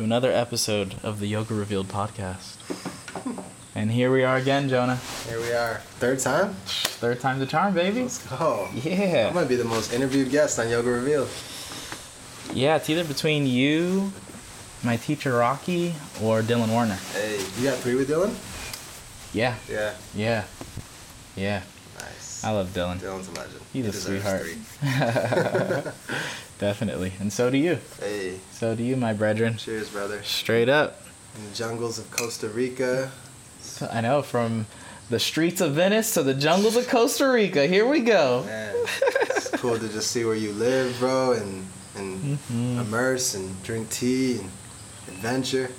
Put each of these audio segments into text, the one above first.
to another episode of the Yoga Revealed podcast. And here we are again, Jonah. Here we are. Third time? Third time's a charm, baby. Let's go. Yeah. I Yeah. might be the most interviewed guest on Yoga Revealed. Yeah, it's either between you, my teacher Rocky, or Dylan Warner. Hey, you got three with Dylan? Yeah, Yeah. yeah, yeah. Nice. I love Dylan. Dylan's a legend. He's He a deserves sweetheart. Definitely. And so do you. Hey, So do you, my brethren. cheers, brother. Straight up. In the jungles of Costa Rica. So- I know, from the streets of Venice to the jungles of Costa Rica. Here we go. Man, it's cool to just see where you live, bro, and and Mm-hmm. immerse and drink tea and adventure.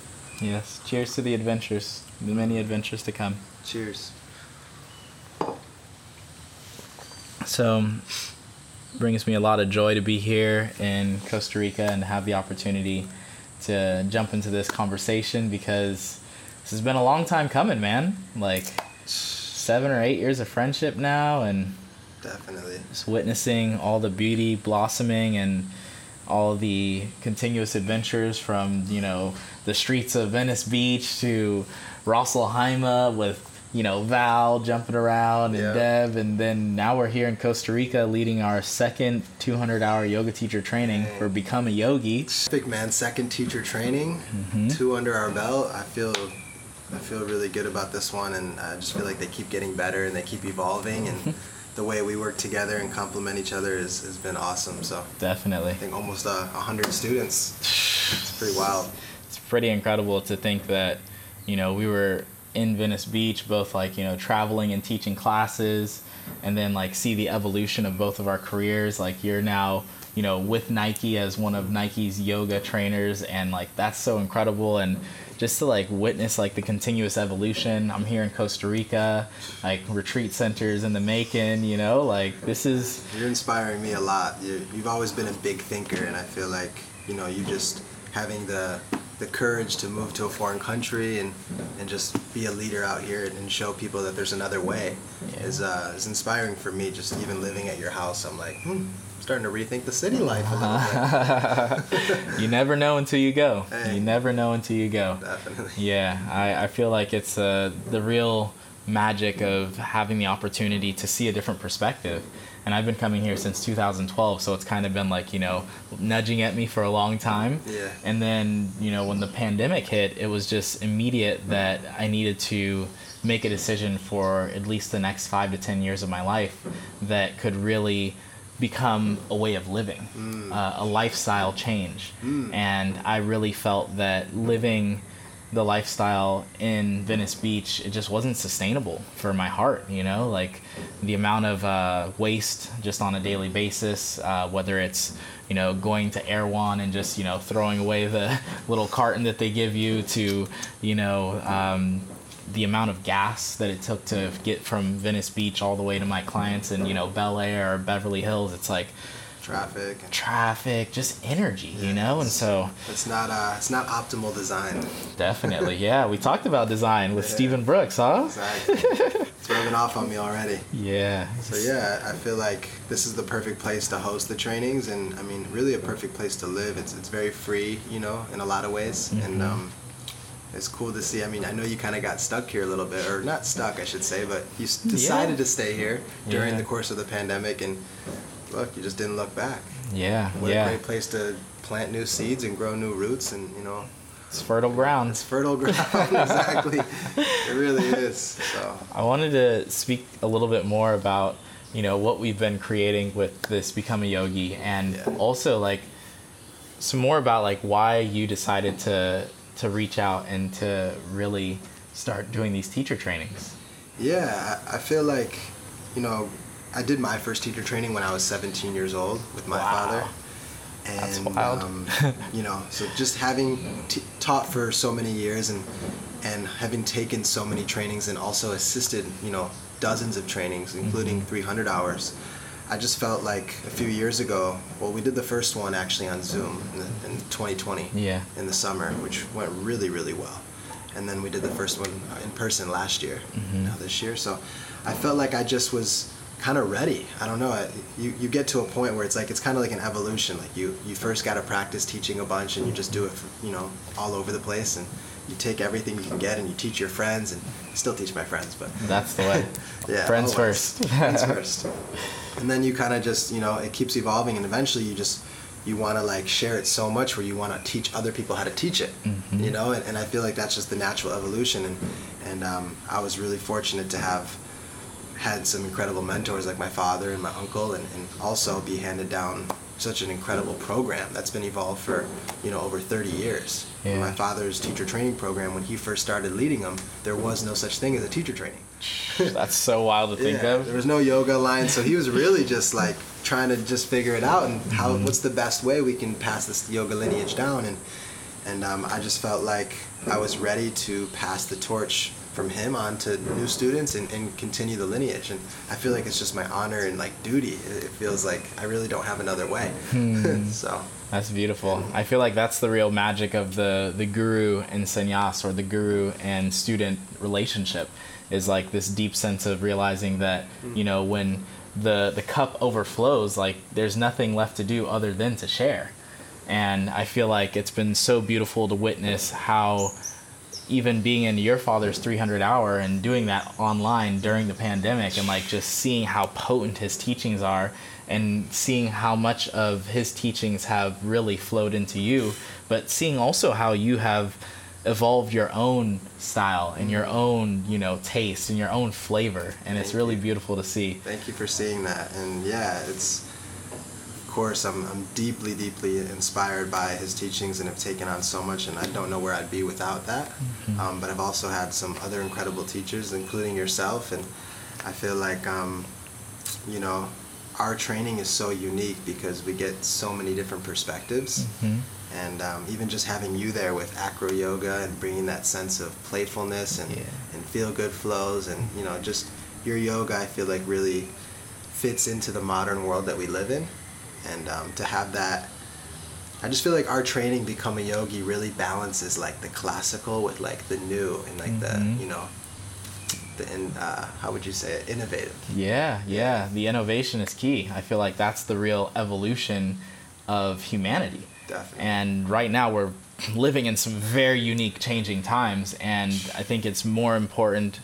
Yes. Cheers to the adventures, the many adventures to come. Cheers. So, brings me a lot of joy to be here in Costa Rica and have the opportunity to jump into this conversation because this has been a long time coming, man. Like seven or eight years of friendship now, and Definitely. just witnessing all the beauty blossoming and all the continuous adventures from you know the streets of Venice Beach to Rosselheima with you know Val jumping around and Yeah. Deb and then now we're here in Costa Rica leading our second 200 hour yoga teacher training for become a yogi Big man, second teacher training, Mm-hmm. two under our belt. I feel, I feel really good about this one, and I just feel like they keep getting better and they keep evolving, and the way we work together and complement each other is, has been awesome. So definitely I think almost a hundred students. It's pretty wild. it's pretty incredible to think that you know we were in Venice Beach both like you know traveling and teaching classes and then like see the evolution of both of our careers. Like you're now you know with Nike as one of Nike's yoga trainers and like that's so incredible. And just to like witness like the continuous evolution I'm here in Costa Rica like retreat centers in the making you know? Like this is You're inspiring me a lot. You, you've always been a big thinker, and I feel like you know you just having the the courage to move to a foreign country and, and just be a leader out here and show people that there's another way Yeah. is uh, is inspiring for me. Just even living at your house, I'm like, hmm, I'm starting to rethink the city life a little bit. you never know until you go. Hey. You never know until you go. Definitely. Yeah, I, I feel like it's uh, the real magic of having the opportunity to see a different perspective. And I've been coming here since 2012, so it's kind of been like, you know, nudging at me for a long time. Yeah. And then, you know, when the pandemic hit, it was just immediate that I needed to make a decision for at least the next five to 10 years of my life that could really become a way of living, uh, a lifestyle change. And I really felt that living the lifestyle in Venice Beach, it just wasn't sustainable for my heart, you know? Like the amount of uh, waste just on a daily basis, uh, whether it's, you know, going to Erewhon and just, you know, throwing away the little carton that they give you to, you know, um, the amount of gas that it took to get from Venice Beach all the way to my clients in, you know, Bel Air or Beverly Hills. It's like Traffic. And traffic, just energy, you know? And so it's not uh, it's not optimal design. definitely, yeah, we talked about design with Stephen Brooks, huh? Exactly. it's rubbing off on me already. Yeah. So yeah, I feel like this is the perfect place to host the trainings, and I mean, really a perfect place to live. It's it's very free, you know, in a lot of ways, and um, it's cool to see. I mean, I know you kind of got stuck here a little bit, or not stuck, I should say, but you s- decided to stay here during Yeah. the course of the pandemic, and look, you just didn't look back. Yeah, What a great place to plant new seeds and grow new roots, and you know, It's fertile ground. it's fertile ground. exactly, it really is. So. I wanted to speak a little bit more about, you know, what we've been creating with this Become a Yogi and Yeah. also like some more about like why you decided to to reach out and to really start doing these teacher trainings. Yeah, I, I feel like, you know, I did my first teacher training when I was 17 years old with my Wow. father. And, That's wild. Um, you know, so just having t- taught for so many years and and having taken so many trainings and also assisted, you know, dozens of trainings, including Mm-hmm. 300 hours. I just felt like a few years ago, well, we did the first one actually on Zoom in, the, in 2020 Yeah. in the summer, which went really, really well. And then we did the first one in person last year, now this year. So I felt like I just was kind of ready. I don't know. I- You, you get to a point where it's like, it's kind of like an evolution. Like you, you first got to practice teaching a bunch and you just do it, you know, all over the place. And you take everything you can get and you teach your friends and I still teach my friends, but That's the way. yeah, Friends always. first. Friends first. And then you kind of just, you know, it keeps evolving, and eventually you just you want to like share it so much where you want to teach other people how to teach it. Mm-hmm. You know, and, and I feel like that's just the natural evolution. And and um, I was really fortunate to have had some incredible mentors like my father and my uncle, and, and also be handed down such an incredible program that's been evolved for you know over 30 years. Yeah. My father's teacher training program, when he first started leading them, there was no such thing as a teacher training. That's so wild to think Yeah, of. There was no yoga line, so he was really just like trying to just figure it out and how Mm-hmm. what's the best way we can pass this yoga lineage down and and um, I just felt like I was ready to pass the torch from him on to new students and, and continue the lineage and I feel like it's just my honor and like duty. It, feels like I really don't have another way. Hmm. so That's beautiful. I feel like that's the real magic of the the guru and sannyas or the guru and student relationship is like this deep sense of realizing that, you know, when the the cup overflows, like there's nothing left to do other than to share. And I feel like it's been so beautiful to witness how even being in your father's 300 hour and doing that online during the pandemic and like just seeing how potent his teachings are and seeing how much of his teachings have really flowed into you but seeing also how you have evolved your own style and your own you know taste and your own flavor and it's really you. beautiful to see Thank you for seeing that. And yeah, it's course I'm, I'm deeply, deeply inspired by his teachings and have taken on so much, and I don't know where I'd be without that. Um, but I've also had some other incredible teachers, including yourself, and I feel like um, you know our training is so unique because we get so many different perspectives. And um, even just having you there with acro yoga and bringing that sense of playfulness and, Yeah. and feel good flows and you know just your yoga I feel like really fits into the modern world that we live in and um, to have that I just feel like our training become a yogi really balances like the classical with like the new and like Mm-hmm. the you know the in uh, how would you say it innovative. Yeah, yeah. The innovation is key. I feel like that's the real evolution of humanity. Definitely. And right now we're living in some very unique changing times and I think it's more important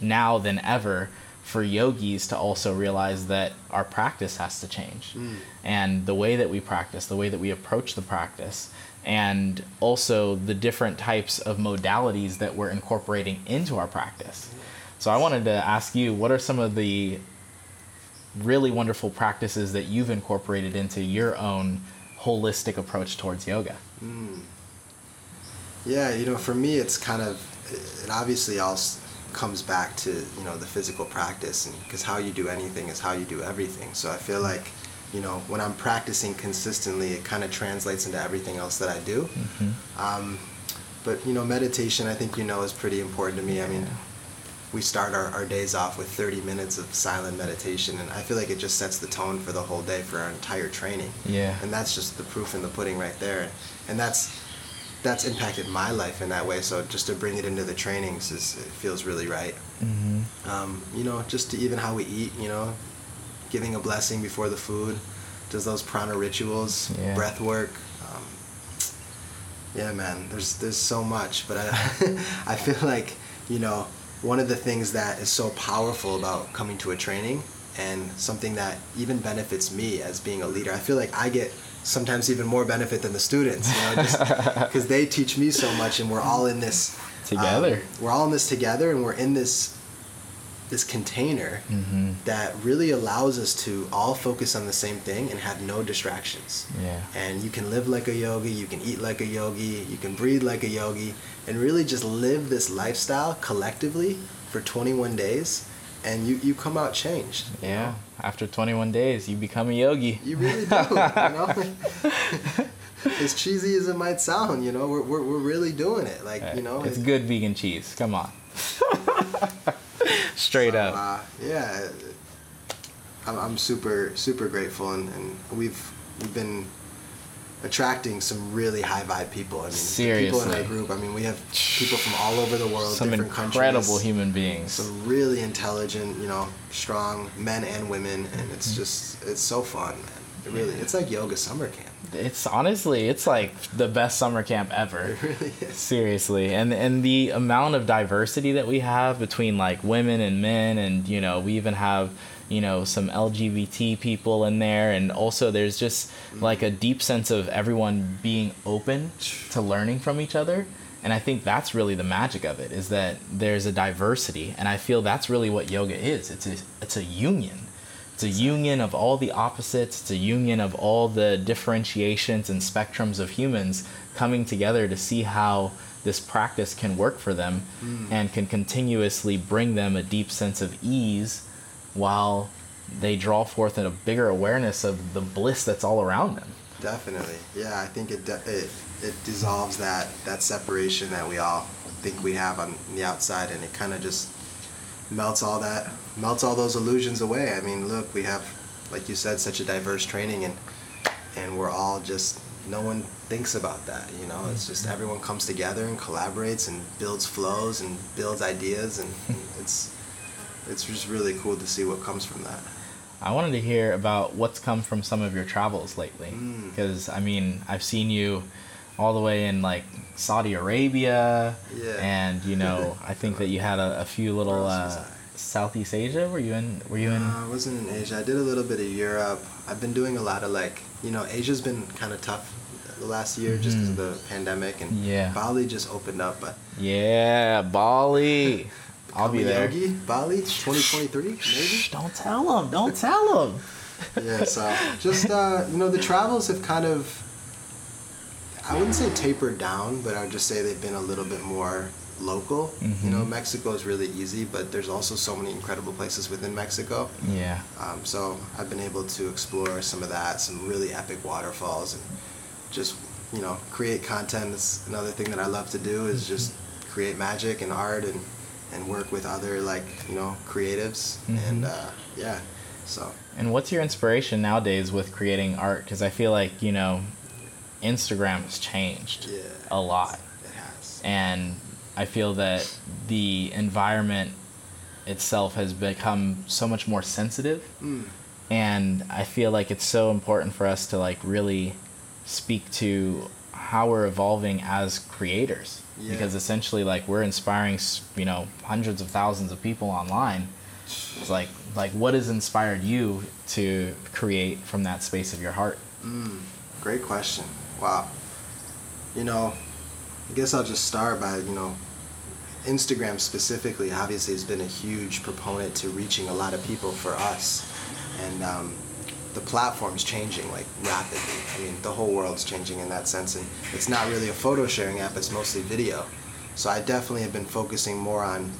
now than ever for yogis to also realize that our practice has to change. Mm. And the way that we practice, the way that we approach the practice, and also the different types of modalities that we're incorporating into our practice. So I wanted to ask you, what are some of the really wonderful practices that you've incorporated into your own holistic approach towards yoga? Mm. Yeah, you know, for me, it's kind of, it obviously all comes back to, you know, the physical practice, and because how you do anything is how you do everything. So I feel like, you know, when I'm practicing consistently, it kind of translates into everything else that I do. Um, but, you know, meditation, I think you know, is pretty important to me. I mean, we start our, our days off with 30 minutes of silent meditation, and I feel like it just sets the tone for the whole day for our entire training. Yeah. And that's just the proof in the pudding right there. And that's that's impacted my life in that way. So just to bring it into the trainings is it feels really right. Mm-hmm. Um, you know, just to even how we eat. You know, giving a blessing before the food, does those prana rituals, Yeah. breath work. Um, yeah, man. There's there's so much, but I I feel like you know one of the things that is so powerful about coming to a training and something that even benefits me as being a leader. I feel like I get sometimes even more benefit than the students, you know, because they teach me so much, and we're all in this um, Together. we're all in this together, and we're in this this container Mm-hmm. that really allows us to all focus on the same thing and have no distractions. Yeah. And you can live like a yogi, you can eat like a yogi, you can breathe like a yogi, and really just live this lifestyle collectively for 21 days, and you, you come out changed. Yeah. know? After 21 days, you become a yogi. You really do, you know? as cheesy as it might sound, you know, we're, we're, we're really doing it. Like, you know, it's it- good vegan cheese. Come on. Straight So, up. Uh, yeah, I'm, I'm super super grateful, and, and we've we've been attracting some really high vibe people. I mean, the people in our group. I mean, we have people from all over the world, Some different incredible countries, human beings. some really intelligent, you know, strong men and women, and it's Mm-hmm. just it's so fun, man. It really, it's like yoga summer camp. It's honestly, it's like the best summer camp ever. It really is. Seriously, and and the amount of diversity that we have between like women and men, and you know we even have you know some LGBT people in there, and also there's just like a deep sense of everyone being open to learning from each other, and I think that's really the magic of it is that there's a diversity, and I feel that's really what yoga is. It's a it's a union. It's a union of all the opposites. It's a union of all the differentiations and spectrums of humans coming together to see how this practice can work for them hmm. and can continuously bring them a deep sense of ease while they draw forth in a bigger awareness of the bliss that's all around them. Definitely, yeah. I think it de- it it dissolves that that separation that we all think we have on the outside, and it kind of just melts all that melts all those illusions away. I mean, look, we have, like you said, such a diverse training, and and we're all just no one thinks about that. You know, it's just mm-hmm. everyone comes together and collaborates and builds flows and builds ideas, and, and it's it's just really cool to see what comes from that. I wanted to hear about what's come from some of your travels lately. Mm. Because, I mean, I've seen you all the way in like Saudi Arabia. Yeah. And, you know, I think that you had a, a few little Where else was uh, Southeast Asia. Were you in? Were you in? Uh, I wasn't in Asia. I did a little bit of Europe. I've been doing a lot of like, you know, Asia's been kind of tough the last year just because of the pandemic, and Mm-hmm. Yeah. Bali just opened up. But yeah, Bali. I'll be there. Yogi, Bali, 2023, maybe. Don't tell them. Don't tell them. yeah. So just uh, you know, the travels have kind of, I wouldn't say tapered down, but I would just say they've been a little bit more local. You know, Mexico is really easy, but there's also so many incredible places within Mexico. Yeah. Um, so I've been able to explore some of that, some really epic waterfalls, and just you know create content. Is another thing that I love to do is just create magic and art and and work with other like you know creatives and uh, yeah. So And what's your inspiration nowadays with creating art? Because I feel like you know, Instagram has changed Yeah. a lot. It has. and I feel that the environment itself has become so much more sensitive and I feel like it's so important for us to like really speak to how we're evolving as creators Yeah. because essentially like we're inspiring you know hundreds of thousands of people online it's like like what has inspired you to create from that space of your heart Great question. Wow. You know, I guess I'll just start by, you know, Instagram specifically obviously has been a huge proponent to reaching a lot of people for us. And um, the platform's changing like rapidly. I mean, the whole world's changing in that sense. And it's not really a photo sharing app, it's mostly video. So I definitely have been focusing more on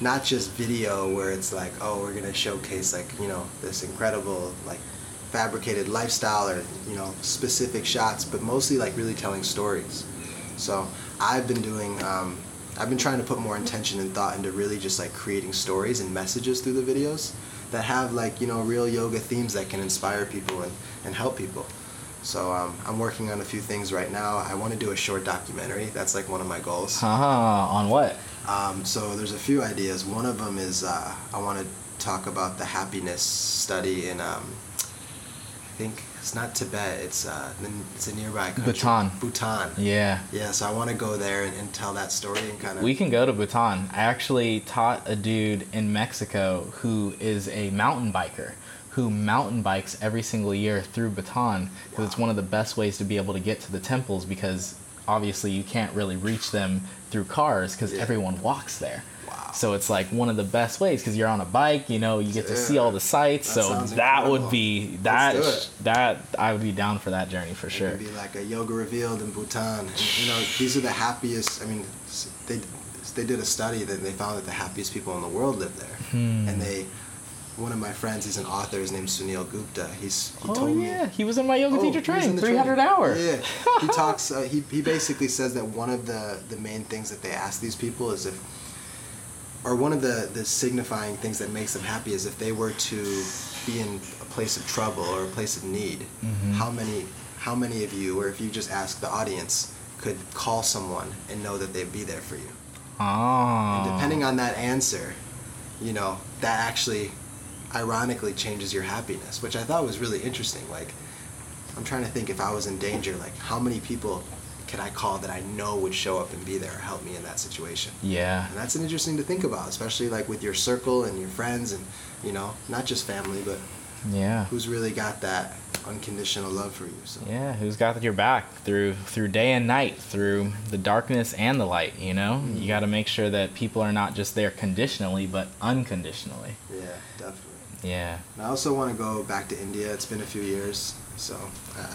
not just video where it's like, oh, we're gonna showcase like, you know, this incredible like fabricated lifestyle or, you know, specific shots, but mostly like really telling stories. So I've been doing, um, I've been trying to put more intention and thought into really just like creating stories and messages through the videos that have like, you know, real yoga themes that can inspire people and, and help people. So um, I'm working on a few things right now. I want to do a short documentary. That's like one of my goals. ah on what Um, so there's a few ideas. One of them is uh, I want to talk about the happiness study in um, I think it's not Tibet. It's uh, it's a nearby country. Bhutan. Bhutan. yeah Yeah. So I want to go there and, and tell that story and kind of. We can go to Bhutan. I actually taught a dude in Mexico who is a mountain biker who mountain bikes every single year through Bhutan because it's one of the best ways to be able to get to the temples because obviously you can't really reach them through cars because Yeah. everyone walks there. Wow. So it's like one of the best ways because you're on a bike, you know, you get to see all the sights. That so that would be that that I would be down for that journey for It sure. be like a yoga revealed in Bhutan. And, you know, these are the happiest. I mean, they they did a study that they found that the happiest people in the world live there. Hmm. And they, one of my friends, he's an author. His name's Sunil Gupta. He's he Oh told me. yeah, he was in my yoga Oh, teacher he training, 300 training. hours. Yeah, he talks. Uh, he he basically says that one of the the main things that they ask these people is if, or one of the the signifying things that makes them happy is if they were to be in a place of trouble or a place of need, Mm-hmm. how many how many of you, or if you just ask the audience, could call someone and know that they'd be there for you. Oh. And depending on that answer, you know, that actually ironically changes your happiness, which I thought was really interesting. Like, I'm trying to think if I was in danger, like, how many people could I call that I know would show up and be there help me in that situation? Yeah. And that's an interesting to think about, especially like with your circle and your friends and, you know, not just family, but Yeah. who's really got that unconditional love for you. So, Yeah, who's got your back through through day and night, through the darkness and the light, you know? You mm-hmm. got to make sure that people are not just there conditionally, but unconditionally. yeah, definitely. Yeah. And I also want to go back to India. It's been a few years, so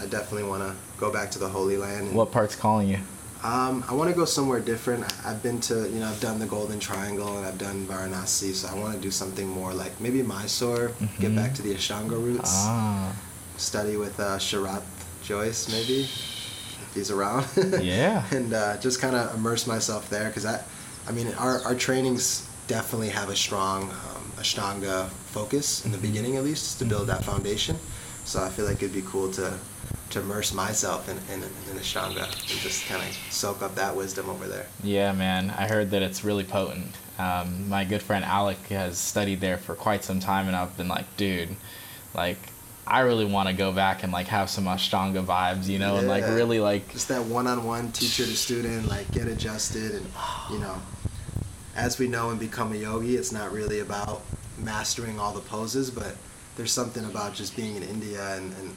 I, definitely want to go back to the Holy Land. And, What part's calling you? Um, I want to go somewhere different. I've been to, you know, I've done the Golden Triangle and I've done Varanasi, so I want to do something more like maybe Mysore, get back to the Ashtanga roots, Ah. study with uh, Sharath Jois, maybe, if he's around. Yeah. and uh, just kind of immerse myself there because I, I mean, our, our trainings definitely have a strong um, Ashtanga focus in the beginning, at least, to build that foundation. So I feel like it'd be cool to to immerse myself in, in, in Ashtanga and just kind of soak up that wisdom over there. Yeah, man. I heard that it's really potent. Um, my good friend Alec has studied there for quite some time, and I've been like, dude, like, I really want to go back and like have some Ashtanga vibes, you know, and like really like Just that one-on-one teacher to student, like get adjusted, and you know, as we know and become a yogi, it's not really about mastering all the poses, but there's something about just being in India and and,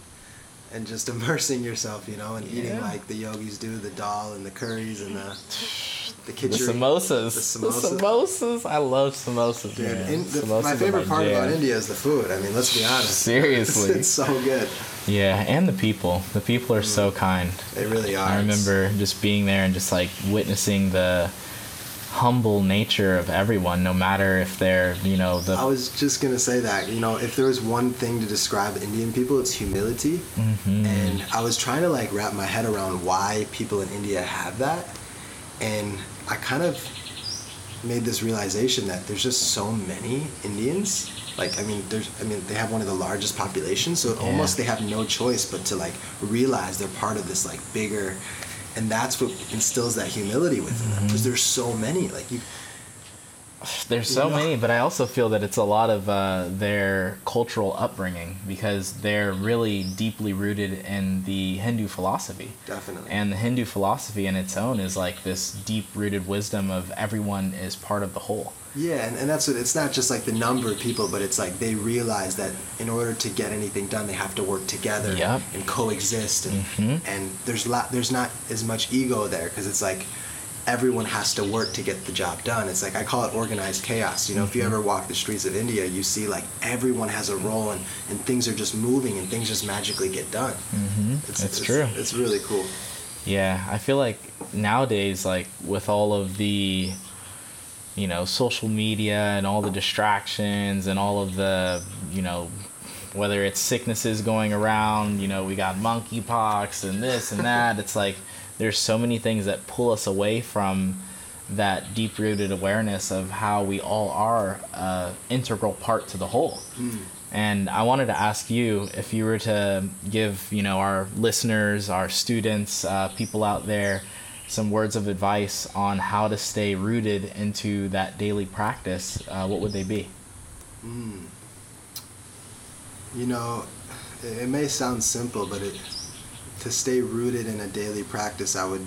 and just immersing yourself, you know, and eating like the yogis do, the dal and the curries and the the the khichdi. samosas. The The samosa. samosas. I love samosas, Dude, man. in, the, Samosas my favorite part about. India is the food. I mean, let's be honest. Seriously. it's, it's so good. Yeah, and the people. The people are so mm. kind. They really are. I remember just being there and just like witnessing the humble nature of everyone, no matter if they're, you know, the. I was just gonna say that. You know, if there was one thing to describe Indian people, it's humility. Mm-hmm. And I was trying to like wrap my head around why people in India have that, and I kind of made this realization that there's just so many Indians. Like I mean, there's I mean they have one of the largest populations, so Yeah. almost they have no choice but to like realize they're part of this like bigger, and that's what instills that humility within them because there's so many. Like you, There's so Yeah. many, but I also feel that it's a lot of uh, their cultural upbringing because they're really deeply rooted in the Hindu philosophy. Definitely. And the Hindu philosophy in its own is like this deep rooted wisdom of everyone is part of the whole. Yeah, and, and that's what it's not just like the number of people, but it's like they realize that in order to get anything done, they have to work together Yep. and coexist, and Mhm. and there's lot there's not as much ego there because it's like everyone has to work to get the job done. It's like I call it organized chaos. You know, if you ever walk the streets of India, you see like everyone has a role and, and things are just moving and things just magically get done. Mm-hmm. It's, It's true. It's really cool. Yeah, I feel like nowadays, like with all of the, you know, social media and all the distractions and all of the, you know, whether it's sicknesses going around, you know, we got monkeypox and this and that. it's like there's so many things that pull us away from that deep rooted awareness of how we all are a integral part to the whole. And I wanted to ask you if you were to give, you know, our listeners, our students, uh, people out there, some words of advice on how to stay rooted into that daily practice, uh, what would they be? You know, it, it may sound simple, but it to stay rooted in a daily practice, I would.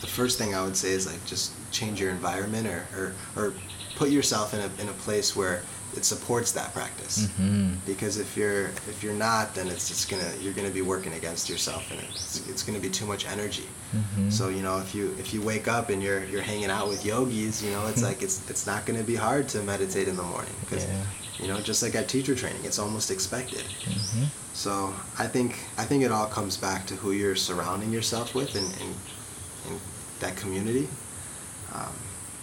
The first thing I would say is like just change your environment or, or, or put yourself in a, in a place where it supports that practice. Mm-hmm. Because if you're if you're not, then it's just gonna you're gonna be working against yourself, and it's, it's gonna be too much energy. Mm-hmm. So you know if you if you wake up and you're you're hanging out with yogis, you know it's like it's it's not gonna be hard to meditate in the morning because Yeah. you know just like at teacher training, it's almost expected. Mm-hmm. So I think I think it all comes back to who you're surrounding yourself with and in, in that community. Um,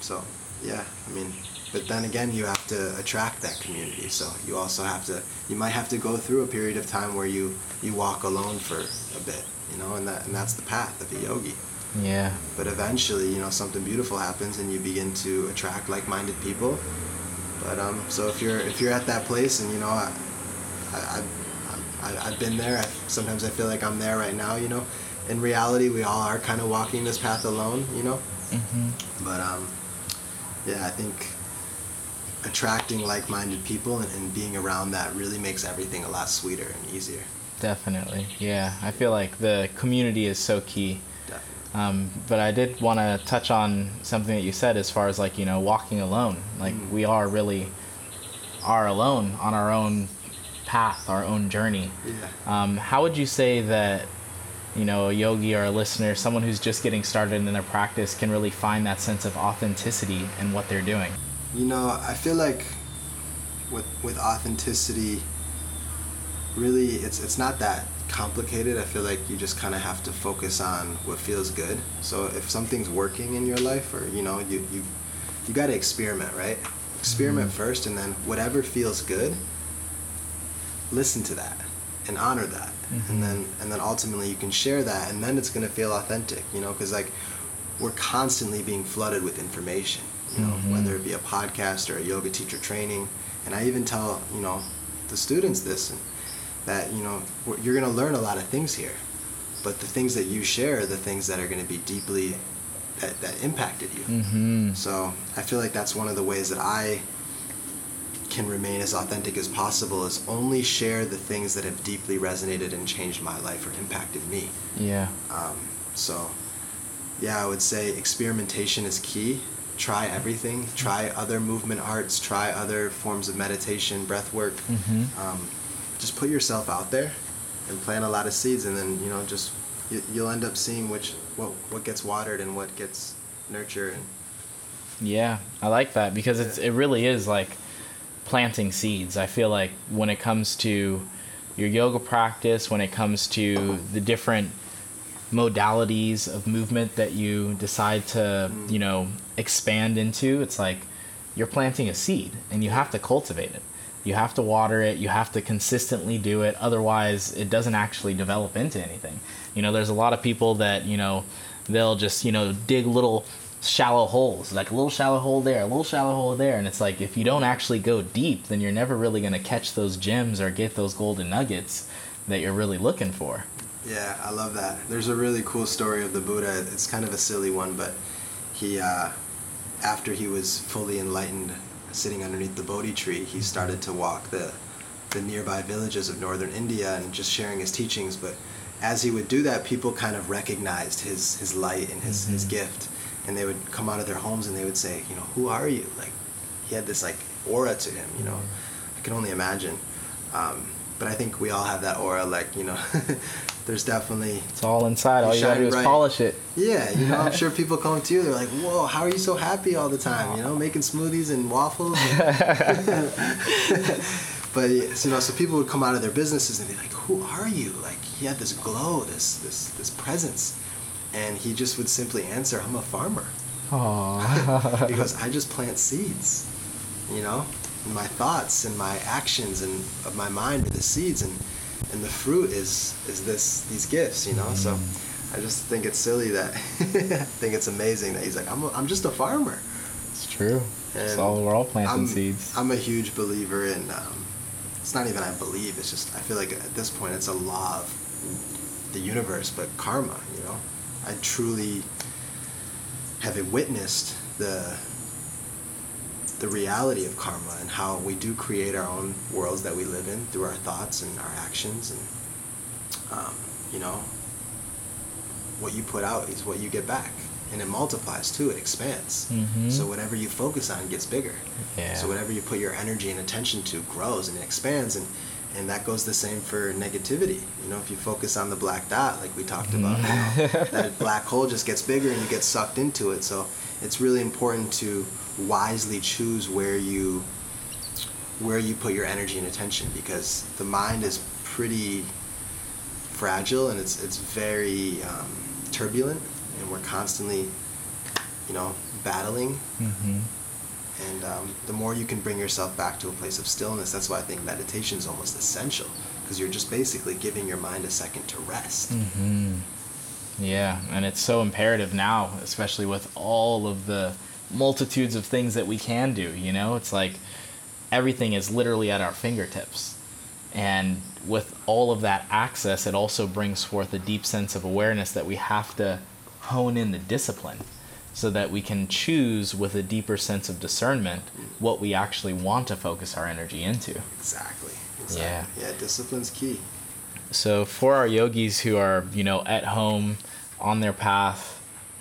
so yeah, I mean, but then again, you have to attract that community. So you also have to you might have to go through a period of time where you you walk alone for a bit, you know, and that and that's the path of a yogi. Yeah. But eventually, you know, something beautiful happens and you begin to attract like-minded people. But um, so if you're if you're at that place and you know, I, I, I, I I've been there. I, sometimes I feel like I'm there right now. You know, in reality, we all are kind of walking this path alone. You know, Mm-hmm. but um, yeah, I think attracting like-minded people and, and being around that really makes everything a lot sweeter and easier. Definitely. Yeah. I feel like the community is so key. Definitely. Um, but I did want to touch on something that you said as far as like, you know, walking alone. Like, Mm. we are really are alone on our own path, our own journey. Yeah. Um, how would you say that, you know, a yogi or a listener, someone who's just getting started in their practice, can really find that sense of authenticity in what they're doing? You know, I feel like with with authenticity, really, it's it's not that complicated. I feel like you just kind of have to focus on what feels good. So if something's working in your life, or you know, you you you got to experiment, right? Experiment mm-hmm. first, and then whatever feels good, listen to that and honor that, and mm-hmm. then and then ultimately you can share that, and then it's gonna feel authentic, you know, because like we're constantly being flooded with information, you know, whether it be a podcast or a yoga teacher training. And I even tell, you know, the students this, and that, you know, you're going to learn a lot of things here. But the things that you share are the things that are going to be deeply, that, that impacted you. Mm-hmm. So I feel like that's one of the ways that I can remain as authentic as possible is only share the things that have deeply resonated and changed my life or impacted me. Yeah. Um, so, yeah, I would say experimentation is key. Try everything. Try other movement arts. Try other forms of meditation, breath work. Mm-hmm. Um, just put yourself out there and plant a lot of seeds, and then you know, just you, you'll end up seeing which what what gets watered and what gets nurtured. And Yeah, I like that because it's it really is like planting seeds. I feel like when it comes to your yoga practice, when it comes to the different modalities of movement that you decide to, mm. you know, expand into, it's like you're planting a seed and you have to cultivate it. You have to water it, you have to consistently do it, otherwise it doesn't actually develop into anything. You know, there's a lot of people that, you know, they'll just, you know, dig little shallow holes, like a little shallow hole there, a little shallow hole there, and it's like if you don't actually go deep, then you're never really gonna catch those gems or get those golden nuggets that you're really looking for. Yeah, I love that. There's a really cool story of the Buddha. It's kind of a silly one, but he, uh, after he was fully enlightened, sitting underneath the Bodhi tree, he started to walk the, the nearby villages of northern India and just sharing his teachings. But as he would do that, people kind of recognized his, his light and his, his gift. And they would come out of their homes and they would say, you know, who are you? Like, he had this like aura to him, you know. I can only imagine. Um, but I think we all have that aura, like, you know, there's definitely It's all inside. All you gotta do is bright. polish it. yeah, you know, I'm sure people come to you. They're like, "Whoa, how are you so happy all the time? You know, making smoothies and waffles." but you know, so people would come out of their businesses and be like, "Who are you?" Like he had this glow, this this this presence, and he just would simply answer, "I'm a farmer." Oh, he goes, "I just plant seeds." You know, and my thoughts and my actions and of my mind are the seeds, and and the fruit is is this these gifts. You know, so. I just think it's silly that I think it's amazing that he's like I'm, a, I'm just a farmer. it's true. It's all we're all planting I'm, seeds. I'm a huge believer in. Um, it's not even I believe. It's just I feel like at this point it's a law of the universe, but karma. You know, I truly have witnessed the the reality of karma and how we do create our own worlds that we live in through our thoughts and our actions and um, you know what you put out is what you get back. And it multiplies too it expands. Mhm. so whatever you focus on gets bigger. Yeah. so whatever you put your energy and attention to grows and it expands and and that goes the same for negativity. You know if you focus on the black dot like we talked about you know, that black hole just gets bigger and you get sucked into it. So it's really important to wisely choose where you where you put your energy and attention because the mind is pretty fragile and it's it's very um, turbulent and we're constantly you know battling. Hmm and um, the more you can bring yourself back to a place of stillness that's why i think meditation is almost essential because you're just basically giving your mind a second to rest. Hmm Yeah, and it's so imperative now, especially with all of the multitudes of things that we can do. You know, it's like everything is literally at our fingertips. And with all of that access, it also brings forth a deep sense of awareness that we have to hone in the discipline so that we can choose with a deeper sense of discernment what we actually want to focus our energy into. exactly, exactly. Yeah. yeah discipline's key So for our yogis who are, you know, at home on their path,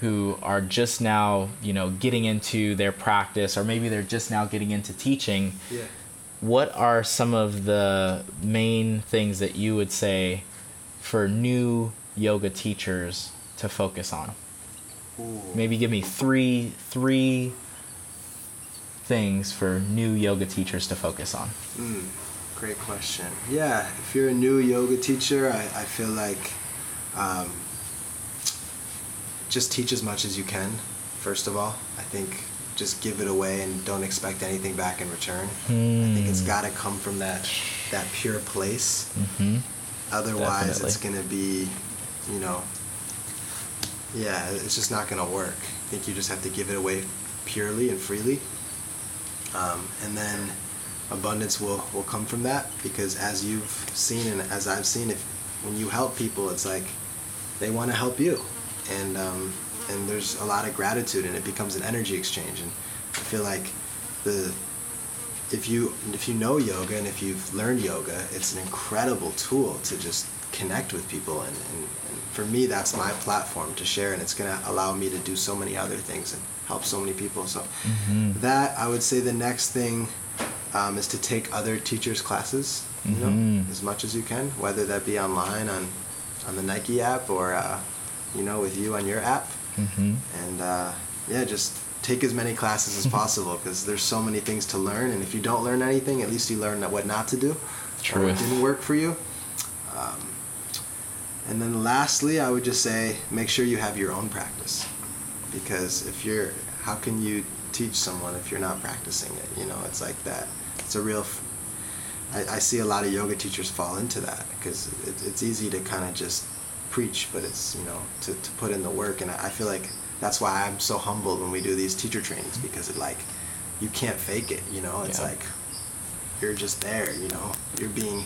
who are just now, you know, getting into their practice or maybe they're just now getting into teaching, yeah what are some of the main things that you would say for new yoga teachers to focus on? Ooh. Maybe give me three three things for new yoga teachers to focus on. Mm, great question. Yeah, if you're a new yoga teacher, I, I feel like um, just teach as much as you can, first of all. I think just give it away and don't expect anything back in return. I think it's got to come from that, that pure place. Mm-hmm. Otherwise, Definitely. it's going to be, you know, yeah, it's just not going to work. I think you just have to give it away purely and freely. Um, and then abundance will, will come from that because as you've seen and as I've seen, if when you help people, it's like they want to help you. And, um, and there's a lot of gratitude and it becomes an energy exchange. And I feel like the if you if you know yoga and if you've learned yoga, it's an incredible tool to just connect with people. And, and, and for me, that's my platform to share, and it's going to allow me to do so many other things and help so many people. So that I would say the next thing um, is to take other teachers' classes. You know, Mhm. as much as you can, whether that be online on on the Nike app or uh, you know with you on your app Mm-hmm. and uh, yeah, just take as many classes as possible because there's so many things to learn. And if you don't learn anything, at least you learn what not to do. Or Truth. what didn't work for you. Um, and then lastly, I would just say make sure you have your own practice because if you're, how can you teach someone if you're not practicing it? You know, it's like that. It's a real. F- I, I see a lot of yoga teachers fall into that because it, it's easy to kind of just preach, but it's you know to, to put in the work, and I, I feel like that's why I'm so humbled when we do these teacher trainings because it like you can't fake it, you know. It's Yeah. like you're just there, you know. You're being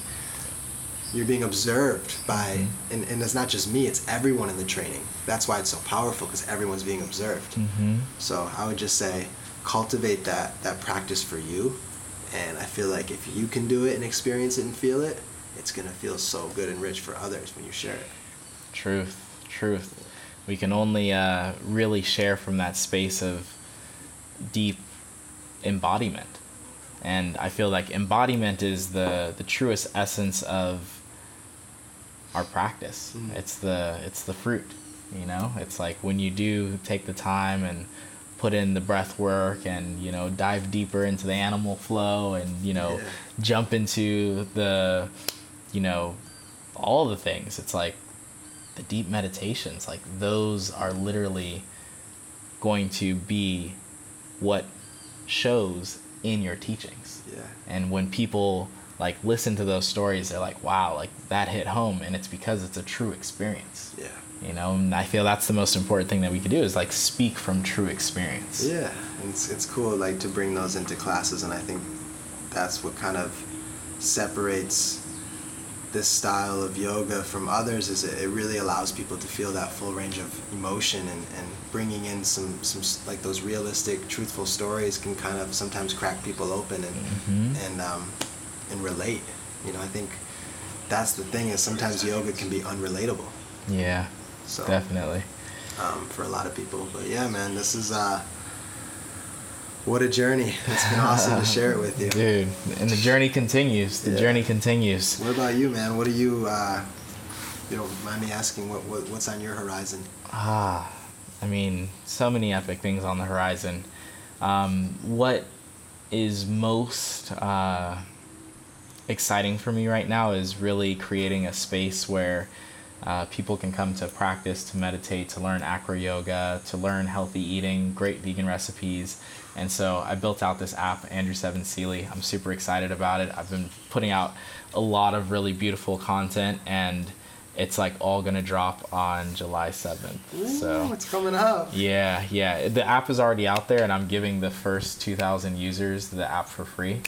you're being observed by Mm-hmm. and, and it's not just me, it's everyone in the training. That's why it's so powerful because everyone's being observed. Mm-hmm. So I would just say cultivate that that practice for you and I feel like if you can do it and experience it and feel it, it's gonna feel so good and rich for others when you share it. Truth, truth. We can only uh, really share from that space of deep embodiment. And I feel like embodiment is the, the truest essence of our practice. It's the it's the fruit, you know? It's like when you do take the time and put in the breath work and, you know, dive deeper into the animal flow and, you know, Yeah. jump into the you know, all the things. It's like the deep meditations, like those are literally going to be what shows in your teachings. Yeah. And when people like listen to those stories, they're like, wow, like that hit home. And it's because it's a true experience. Yeah. You know, and I feel that's the most important thing that we could do is like speak from true experience. Yeah, it's it's cool like to bring those into classes, and I think that's what kind of separates this style of yoga from others is it, it really allows people to feel that full range of emotion and, and bringing in some, some like those realistic truthful stories can kind of sometimes crack people open and and um, and relate. You know i think that's the thing is sometimes yoga can be unrelatable. Yeah, so definitely. um, for a lot of people. But yeah, man, this is uh, what a journey. It's been awesome to share it with you. Dude, and the journey continues. The Yeah. journey continues. What about you, man? What are you? Uh, you don't mind me asking what, what what's on your horizon? Ah, I mean, so many epic things on the horizon. Um, what is most uh, exciting for me right now is really creating a space where uh, people can come to practice, to meditate, to learn acro yoga, to learn healthy eating, great vegan recipes. And so I built out this app, Andrew Seven Seeley. I'm super excited about it. I've been putting out a lot of really beautiful content, and it's like all gonna drop on July 7th. So it's coming up. yeah, yeah. The app is already out there, and I'm giving the first 2,000 users the app for free.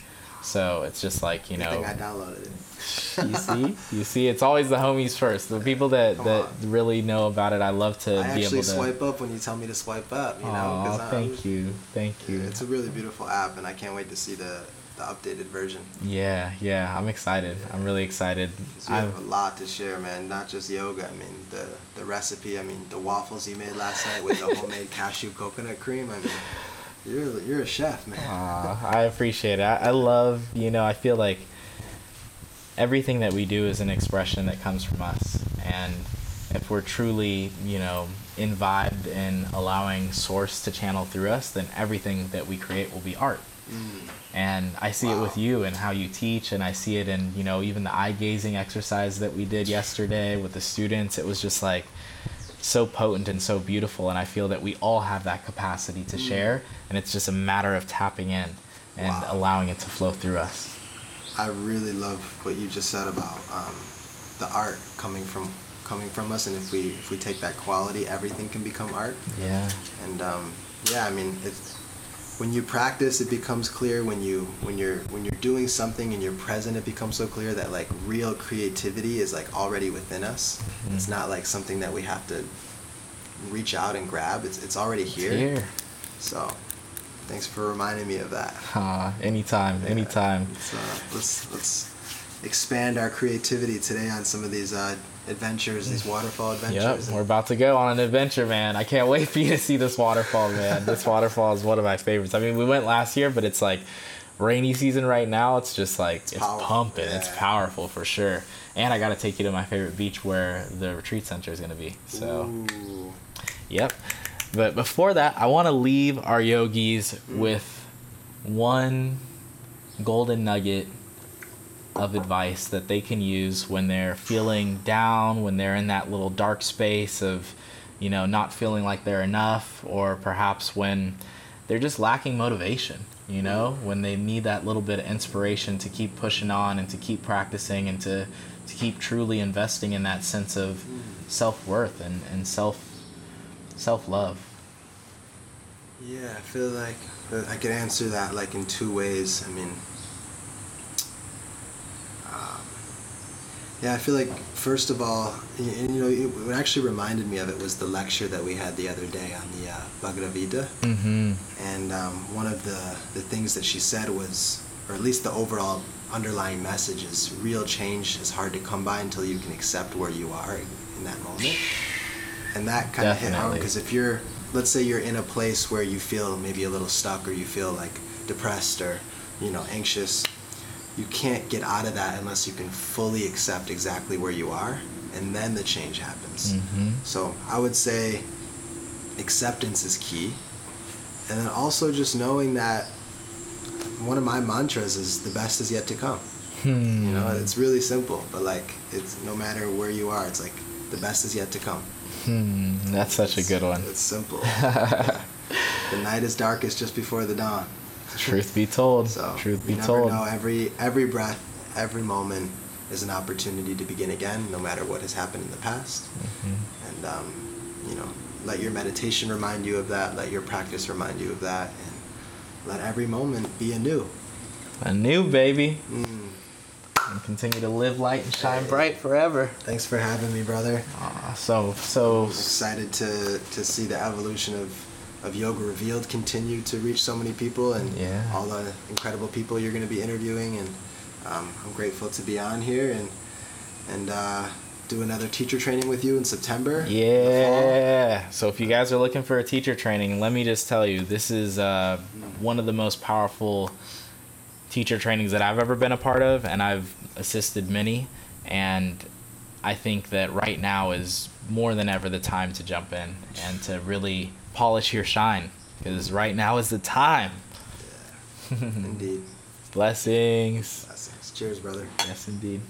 So it's just like you I know, think I downloaded it. you see, you see, it's always the homies first. The people that Come that on. really know about it. I love to I be actually able to. swipe up when you tell me to swipe up. You know, Aw, I'm- thank um, you, thank you. It's a really beautiful app, and I can't wait to see the the updated version. Yeah, yeah. I'm excited. I'm really excited. you have a lot to share, man. Not just yoga. I mean, the the recipe. I mean, the waffles you made last night with the homemade cashew coconut cream. I mean, you're you're a chef, man. Aw, I appreciate it. I, I love, you know, I feel like everything that we do is an expression that comes from us. And if we're truly, you know, in allowing source to channel through us, then everything that we create will be art. Mm. And I see it with you and how you teach, and I see it in, you know, even the eye gazing exercise that we did yesterday with the students. It was just like so potent and so beautiful. And I feel that we all have that capacity to share, and it's just a matter of tapping in and Wow. allowing it to flow through us. I really love what you just said about um, the art coming from coming from us, and if we if we take that quality, everything can become art. Yeah. And um, yeah, I mean, it's, when you practice, it becomes clear. When you when you're when you're doing something and you're present, it becomes so clear that like real creativity is like already within us. It's not like something that we have to reach out and grab. It's it's already here. Here. So, thanks for reminding me of that. Uh, anytime, Yeah. anytime. Let's, uh, let's let's expand our creativity today on some of these uh, adventures, these mm. waterfall adventures. Yep, we're about to go on an adventure, man. I can't wait for you to see this waterfall, man. this waterfall is one of my favorites. I mean, we went last year, but it's like rainy season right now. It's just like it's, powerful, pumping. It's powerful for sure. And I got to take you to my favorite beach where the retreat center is going to be. So, Ooh. yep. But before that, I want to leave our yogis mm. with one golden nugget of advice that they can use when they're feeling down, when they're in that little dark space of, you know, not feeling like they're enough, or perhaps when they're just lacking motivation, you know, when they need that little bit of inspiration to keep pushing on and to keep practicing and to, to keep truly investing in that sense of self worth and, and self self love. Yeah, I feel like I could answer that like in two ways. I mean, yeah, I feel like first of all, and, you know, it, what actually reminded me of it was the lecture that we had the other day on the uh, Bhagavad Gita, Mm-hmm. and um, one of the the things that she said was, or at least the overall underlying message is, real change is hard to come by until you can accept where you are in that moment, and that kind of hit home because if you're, let's say you're in a place where you feel maybe a little stuck or you feel like depressed or, you know, anxious you can't get out of that unless you can fully accept exactly where you are and then the change happens Mhm. so i would say acceptance is key and then also just knowing that one of my mantras is the best is yet to come Hmm. you know it's really simple but like it's no matter where you are it's like the best is yet to come Hmm. That's such a good one. it's simple the night is darkest just before the dawn Truth be told. so Truth be you never told. know. Every every breath, every moment is an opportunity to begin again, no matter what has happened in the past. Mm-hmm. And um, you know, let your meditation remind you of that. Let your practice remind you of that, and let every moment be anew. A new baby. Mm. And continue to live light and shine bright forever. Thanks for having me, brother. Aw, so so Excited to to see the evolution of. Of yoga revealed continue to reach so many people and Yeah. all the incredible people you're going to be interviewing and um, I'm grateful to be on here and and uh, do another teacher training with you in September. in. Yeah. So if you guys are looking for a teacher training, let me just tell you, this is uh, one of the most powerful teacher trainings that I've ever been a part of, and I've assisted many. And I think that right now is more than ever the time to jump in and to really polish your shine, because right now is the time. Indeed. Blessings. Blessings. Cheers, brother. Yes, indeed.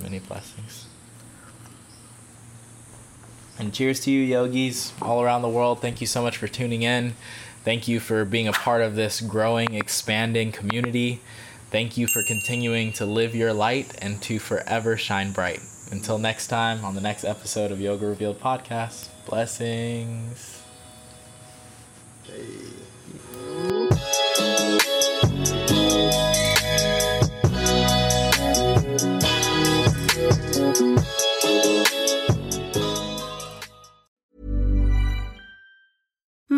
Many blessings. And cheers to you, yogis, all around the world. Thank you so much for tuning in. Thank you for being a part of this growing, expanding community. Thank you for continuing to live your light and to forever shine bright. Until next time on the next episode of Yoga Revealed Podcast, blessings. Hey.